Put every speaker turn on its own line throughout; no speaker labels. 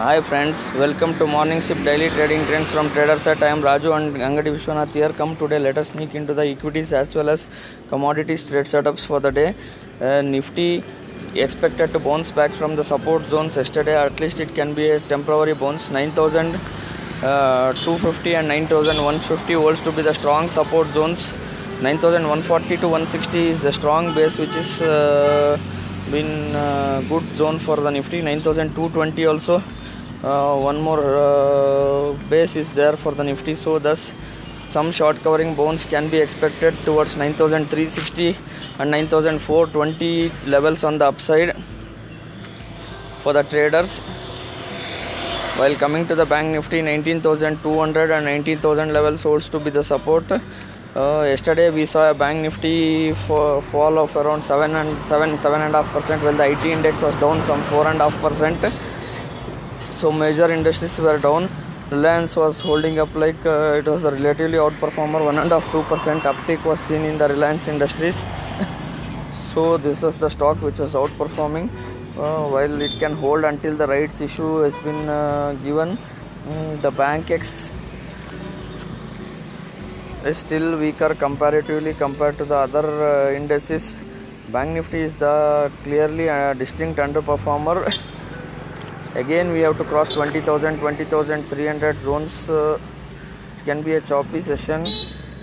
Hi friends, welcome to Morning Sip Daily Trading Trends from TraderSet. I am Raju and Angadi Vishwanath here. Come today, let us sneak into the equities as well as commodities trade setups for the day. Uh, Nifty expected to bounce back from the support zones yesterday. At least it can be a temporary bounce. 9,250 and 9,150 volts to be the strong support zones. 9,140 to 160 is the strong base which is uh, been uh, good zone for the Nifty. 9,220 also uh, one more uh, base is there for the nifty so thus some short covering bounce can be expected towards 9360 and 9420 levels on the upside for the traders. While coming to the bank nifty 19200 and 19000 levels holds to be the support. Uh, yesterday we saw a bank nifty fall of around 7 and 7 7 and a half percent while the it index was down some 4 and a half percent so major industries were down. Reliance was holding up like uh, it was a relatively outperformer. One and a half two percent uptick was seen in the reliance industries. So this was the stock which was outperforming. Uh, while it can hold until the rights issue has been uh, given mm, the bank x is still weaker comparatively compared to the other uh, indices. Bank nifty is the clearly uh, distinct underperformer again we have to cross 20000 20300 zones uh, it can be a choppy session.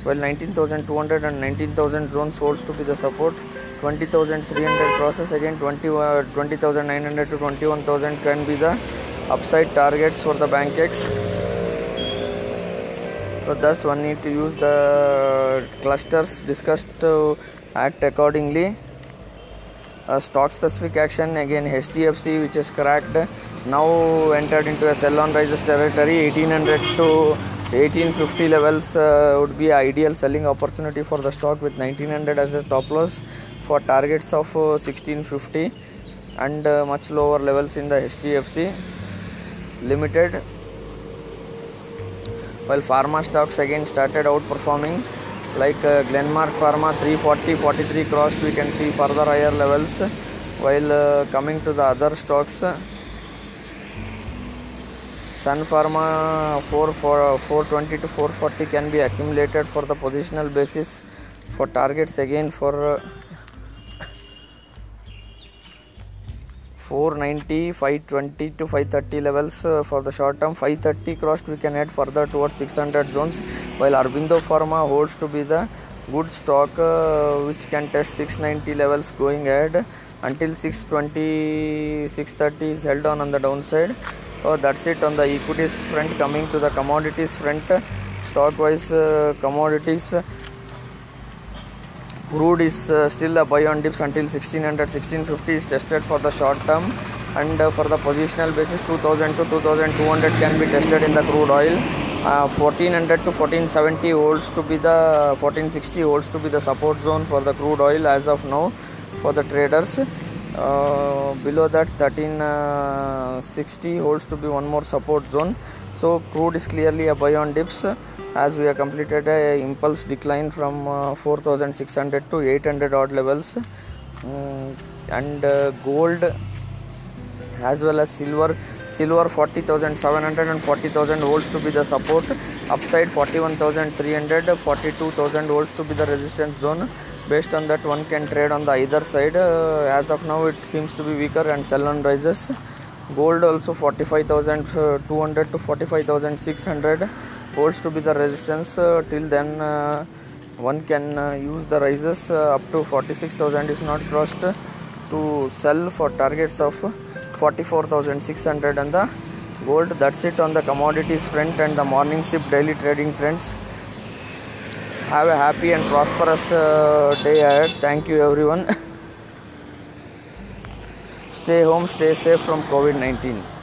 While 19200 and 19000 zones holds to be the support. 20300 crosses again 20 uh, 20900 to 21000 can be the upside targets for the bank x. So thus one need to use the clusters discussed to act accordingly. Uh, stock specific action again hdfc which is cracked now entered into a sell on rises territory 1800 to 1850 levels uh, would be ideal selling opportunity for the stock with 1900 as a top loss for targets of uh, 1650 and uh, much lower levels in the hdfc limited. While pharma stocks again started outperforming like uh, Glenmark Pharma 340 43 crossed we can see further higher levels while uh, coming to the other stocks Sun Pharma 4 for 420 to 440 can be accumulated for the positional basis for targets again for uh, 490 520 to 530 levels uh, for the short term. 530 crossed we can head further towards 600 zones. While Aurobindo Pharma holds to be the good stock uh, which can test 690 levels going ahead. Until 620 630 is held on on the downside so that's it on the equities front. Coming to the commodities front stock wise uh, commodities crude is uh, still a buy on dips until 1600 1650 is tested for the short term. And uh, for the positional basis 2000 to 2200 can be tested in the crude oil. Uh, 1400 to 1470 holds to be the 1460 holds to be the support zone for the crude oil as of now for the traders uh, below that 1360 holds to be one more support zone. So crude is clearly a buy on dips. As we have completed a impulse decline from uh, 4600 to 800 odd levels. Mm, and uh, gold as well as silver. Silver 40700 and 40000 volts to be the support. Upside 41300 42000 volts to be the resistance zone based on that one can trade on the either side. Uh, as of now it seems to be weaker and sell on rises. Gold also 45200 to 45600 holds to be the resistance. Uh, till then uh, one can uh, use the rises uh, up to 46000 is not crossed to sell for targets of 44600 and the gold. That's it on the commodities front and the morning sip daily trading trends have a happy and prosperous uh, day ahead. Thank you everyone. Stay home stay safe from covid-19